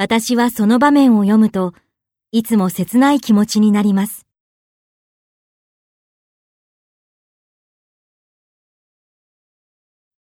私はその場面を読むと、いつも切ない気持ちになります。